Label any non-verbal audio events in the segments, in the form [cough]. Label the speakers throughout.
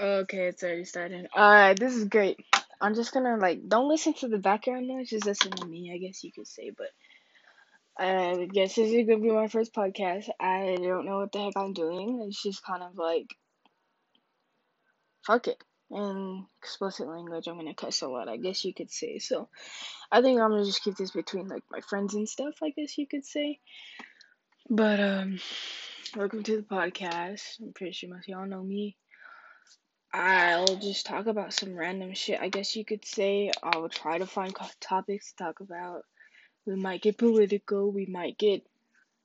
Speaker 1: Okay, it's already started. Alright, this is great. I'm just gonna like don't listen to the background noise, just listen to me, I guess you could say, but I guess this is gonna be my first podcast. I don't know what the heck I'm doing. It's just kind of like fuck it. And explicit language, I'm gonna cuss a lot, I guess you could say. So I think I'm gonna just keep this between like my friends and stuff, I guess you could say. But um welcome to the podcast. I'm pretty sure most y'all know me. I'll just talk about some random shit, I guess you could say. I'll try to find topics to talk about. We might get political, we might get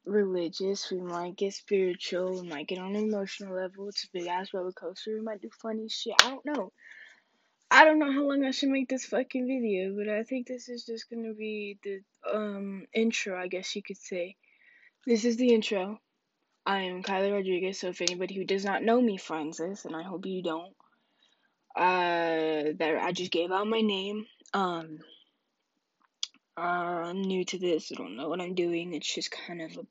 Speaker 1: religious, we might get spiritual, we might get on an emotional level. It's a big ass roller coaster. We might do funny shit. I don't know. I don't know how long I should make this fucking video, but I think this is just gonna be the um intro, I guess you could say. This is the intro. I am Kylie Rodriguez, so if anybody who does not know me finds this, and I hope you don't, uh, that I just gave out my name. Um, uh, I'm new to this, I don't know what I'm doing. It's just kind of a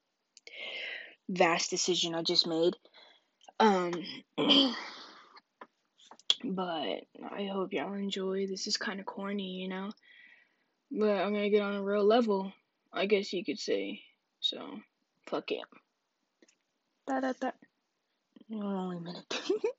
Speaker 1: vast decision I just made. Um, [clears throat] but I hope y'all enjoy. This is kind of corny, you know, but I'm gonna get on a real level, I guess you could say. So, fuck it. Da da da. Only a minute. [laughs]